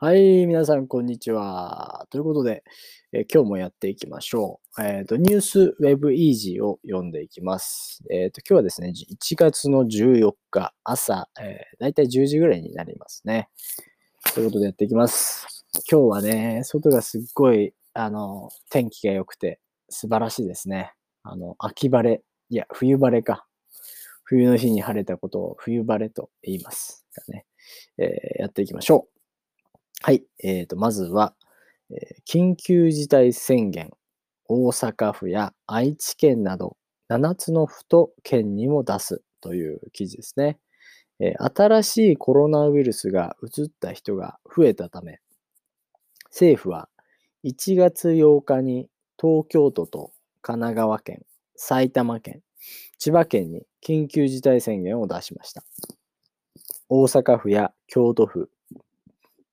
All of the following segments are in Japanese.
はい、皆さん、こんにちは。ということで、えー、今日もやっていきましょう。えっ、ー、と、ニュースウェブイージーを読んでいきます。えっ、ー、と、今日はですね、1月の14日朝、えー、だいたい10時ぐらいになりますね。ということでやっていきます。今日はね、外がすっごい、あの、天気が良くて素晴らしいですね。あの、秋晴れ、いや、冬晴れか。冬の日に晴れたことを冬晴れと言います。ねえー、やっていきましょう。はい。えー、と、まずは、えー、緊急事態宣言、大阪府や愛知県など7つの府と県にも出すという記事ですね。えー、新しいコロナウイルスが移った人が増えたため、政府は1月8日に東京都と神奈川県、埼玉県、千葉県に緊急事態宣言を出しました。大阪府や京都府、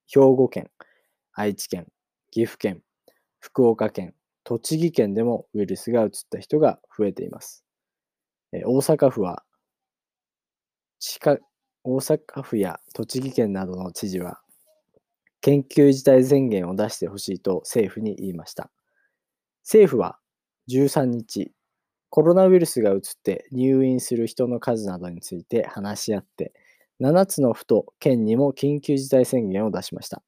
兵庫県、愛知県、岐阜県、福岡県、栃木県でもウイルスが移った人が増えています。大阪府は大阪府や栃木県などの知事は、緊急事態宣言を出してほしいと政府に言いました。政府は13日、コロナウイルスが移って入院する人の数などについて話し合って、7つの府と県にも緊急事態宣言を出しました。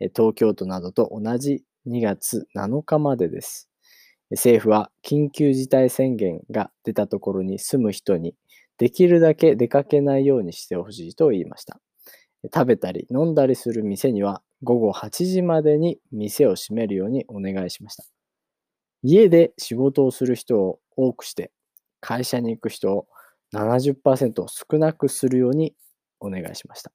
東京都などと同じ2月7日までです。政府は緊急事態宣言が出たところに住む人にできるだけ出かけないようにしてほしいと言いました。食べたり飲んだりする店には午後8時までに店を閉めるようにお願いしました。家で仕事をする人を多くして会社に行く人を70%少なくするようにお願いしました。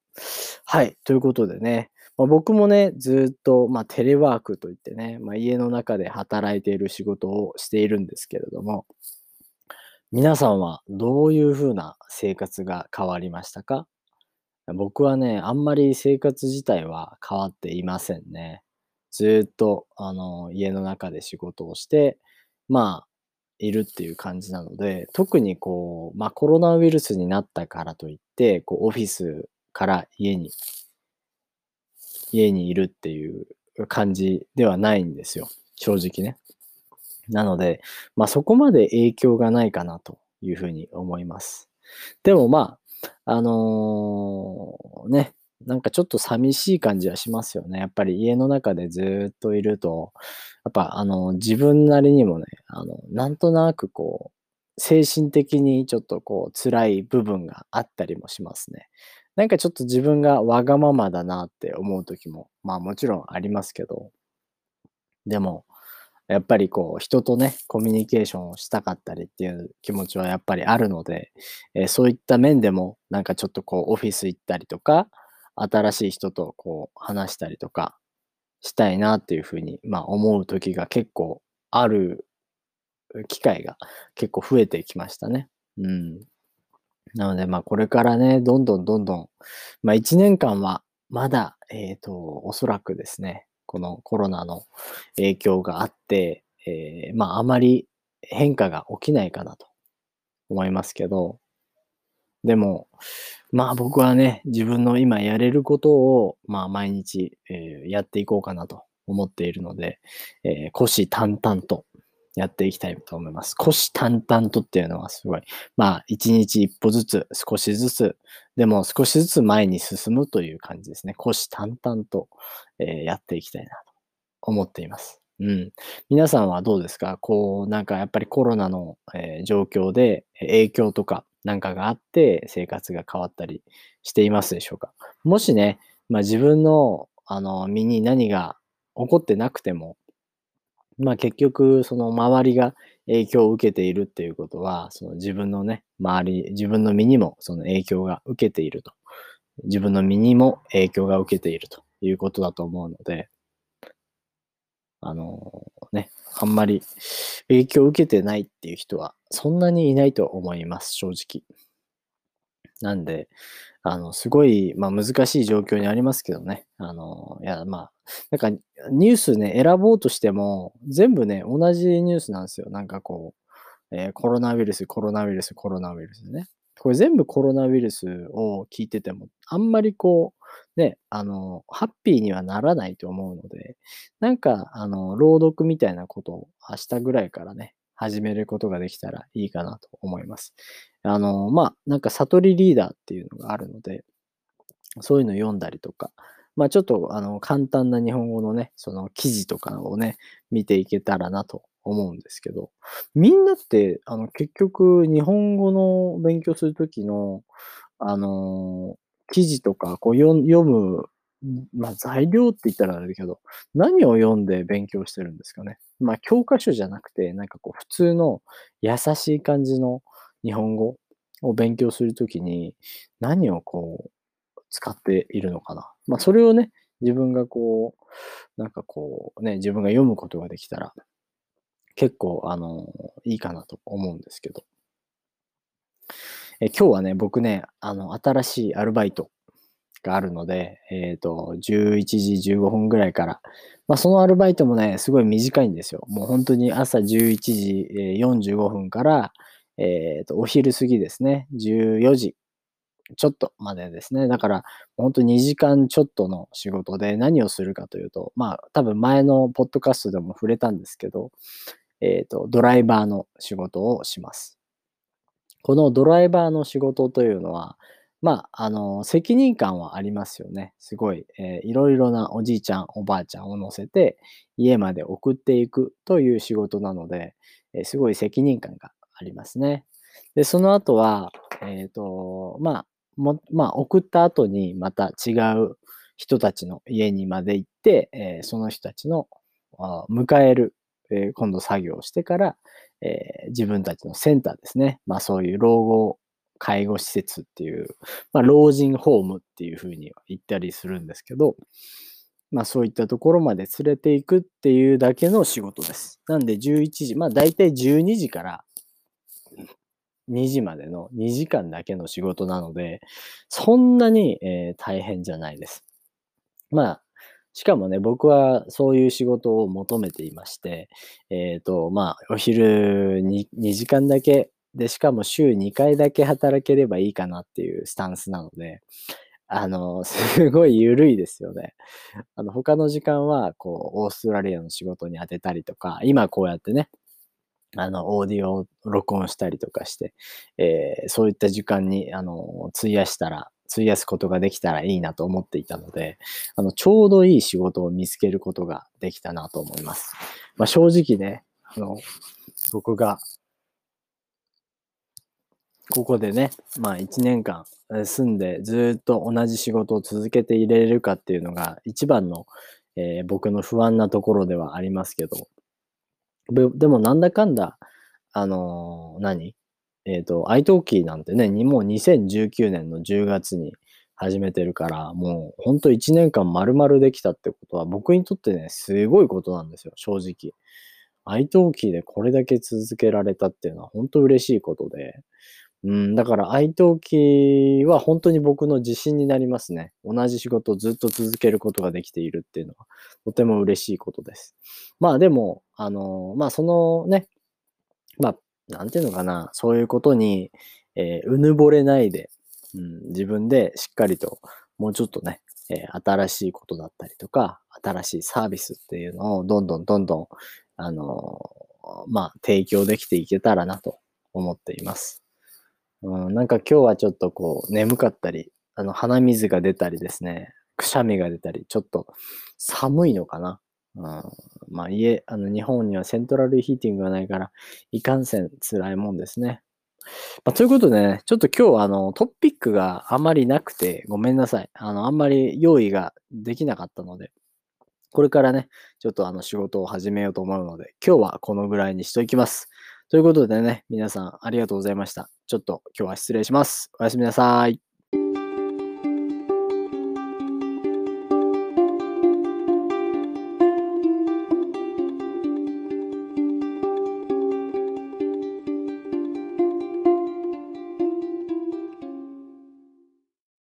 はい。ということでね、まあ、僕もね、ずっと、まあ、テレワークといってね、まあ、家の中で働いている仕事をしているんですけれども、皆さんはどういうふうな生活が変わりましたか？僕はね、あんまり生活自体は変わっていませんね。ずっと、あの、家の中で仕事をして、まあ、いるっていう感じなので、特にこう、まあコロナウイルスになったからといって、こうオフィスから家に、家にいるっていう感じではないんですよ。正直ね。なので、まあそこまで影響がないかなというふうに思います。でもまあ、あのー、ね、なんかちょっと寂しい感じはしますよね。やっぱり家の中でずっといると、やっぱあの自分なりにもね、あの、なんとなくこう、精神的にちょっとこう辛い部分があったりもしますね。なんかちょっと自分がわがままだなって思う時も、まあもちろんありますけど、でも、やっぱりこう人とね、コミュニケーションをしたかったりっていう気持ちはやっぱりあるので、えー、そういった面でもなんかちょっとこうオフィス行ったりとか、新しい人とこう話したりとかしたいなっていうふうに、まあ、思う時が結構ある機会が結構増えてきましたね。うん。なので、まあ、これからね、どんどんどんどん、まあ、1年間はまだ、えっ、ー、と、おそらくですね、このコロナの影響があって、えー、まあ、あまり変化が起きないかなと思いますけど、でも、まあ僕はね、自分の今やれることを、まあ毎日、えー、やっていこうかなと思っているので、えー、虎視眈々とやっていきたいと思います。虎視眈々とっていうのはすごい、まあ一日一歩ずつ、少しずつ、でも少しずつ前に進むという感じですね。虎視眈々と、えー、やっていきたいなと思っています。うん。皆さんはどうですか？こう、なんかやっぱりコロナの、えー、状況で影響とかなんかがあって生活が変わったりしていますでしょうかもしね、まあ自分のあの身に何が起こってなくても、まあ結局その周りが影響を受けているっていうことは、その自分のね、周り、自分の身にもその影響が受けていると。自分の身にも影響が受けているということだと思うので、あのね、あんまり影響を受けてないっていう人はそんなにいないと思います、正直。なんで、あの、すごい、まあ、難しい状況にありますけどね。あの、いや、まあ、なんか、ニュースね、選ぼうとしても、全部ね、同じニュースなんですよ。なんかこう、えー、コロナウイルス、コロナウイルス、コロナウイルスね。これ全部コロナウイルスを聞いてても、あんまりこう、ね、あの、ハッピーにはならないと思うので、なんか、あの、朗読みたいなことを明日ぐらいからね、始めることができたらいいかなと思います。あの、まあ、なんか悟りリーダーっていうのがあるので、そういうの読んだりとか、まあちょっとあの簡単な日本語のね、その記事とかをね、見ていけたらなと思うんですけど、みんなってあの結局日本語の勉強するときの、あの記事とかこう読む、まあ材料って言ったらあれだけど、何を読んで勉強してるんですかね。まあ教科書じゃなくて、なんかこう普通の優しい感じの日本語を勉強するときに何をこう使っているのかな。まあ、それをね、自分がこう、なんかこう、ね、自分が読むことができたら、結構、あの、いいかなと思うんですけど。え今日はね、僕ね、あの、新しいアルバイトがあるので、えっ、ー、と、11時15分ぐらいから、まあ、そのアルバイトもね、すごい短いんですよ。もう本当に朝11時45分から、えっ、ー、と、お昼過ぎですね、14時ちょっとまでですね。だから、本当2時間ちょっとの仕事で何をするかというと、まあ、多分前のポッドキャストでも触れたんですけど、えっ、ー、と、ドライバーの仕事をします。このドライバーの仕事というのは、まあ、あの、責任感はありますよね。すごい、えー、いろいろなおじいちゃん、おばあちゃんを乗せて、家まで送っていくという仕事なので、えー、すごい責任感がありますね。で、その後は、えっ、ー、と、まあ、も、まあ、送った後にまた違う人たちの家にまで行って、えー、その人たちの迎える、え、今度作業してから、え、自分たちのセンターですね。まあそういう老後介護施設っていう、まあ老人ホームっていうふうには言ったりするんですけど、まあそういったところまで連れていくっていうだけの仕事です。なんで11時、まあ大体12時から2時までの2時間だけの仕事なので、そんなに、えー、大変じゃないです。まあ、しかもね、僕はそういう仕事を求めていまして、えっ、ー、と、まあ、お昼に 2, 時間だけで、しかも週2回だけ働ければいいかなっていうスタンスなので、あの、すごい緩いですよね。あの、他の時間は、こう、オーストラリアの仕事に当てたりとか、今こうやってね、あの、オーディオを録音したりとかして、えー、そういった時間に、あの、費やしたら、費やすことができたらいいなと思っていたので、あの、ちょうどいい仕事を見つけることができたなと思います。まあ、正直ね、あの、僕が、ここでね、まあ1年間住んでずっと同じ仕事を続けていれるかっていうのが一番の、えー、僕の不安なところではありますけど、でもなんだかんだ、あのー、何？えっ、ー、と、i t a l k なんてね、もう2019年の10月に始めてるから、もうほんと1年間丸々できたってことは、僕にとってね、すごいことなんですよ、正直。i t a l k でこれだけ続けられたっていうのは本当嬉しいことで、うん、だから愛登記は本当に僕の自信になりますね。同じ仕事をずっと続けることができているっていうのはとても嬉しいことです。まあでも、あの、まあそのね、まあ、なんていうのかな、そういうことに、えー、うぬぼれないで、うん、自分でしっかりともうちょっとね、えー、新しいことだったりとか、新しいサービスっていうのをどんどんどんどん、あのまあ、提供できていけたらなと思っています。うん、なんか今日はちょっとこう眠かったり、あの鼻水が出たりですね、くしゃみが出たり、ちょっと寒いのかな。うん、まあ家、あの日本にはセントラルヒーティングがないから、いかんせん辛いもんですね。まあ、ということでね、ちょっと今日はあのトピックがあまりなくてごめんなさい。あの、あんまり用意ができなかったので、これからね、ちょっとあの仕事を始めようと思うので、今日はこのぐらいにしときます。ということでね、皆さんありがとうございました。ちょっと今日は失礼します。おやすみなさい。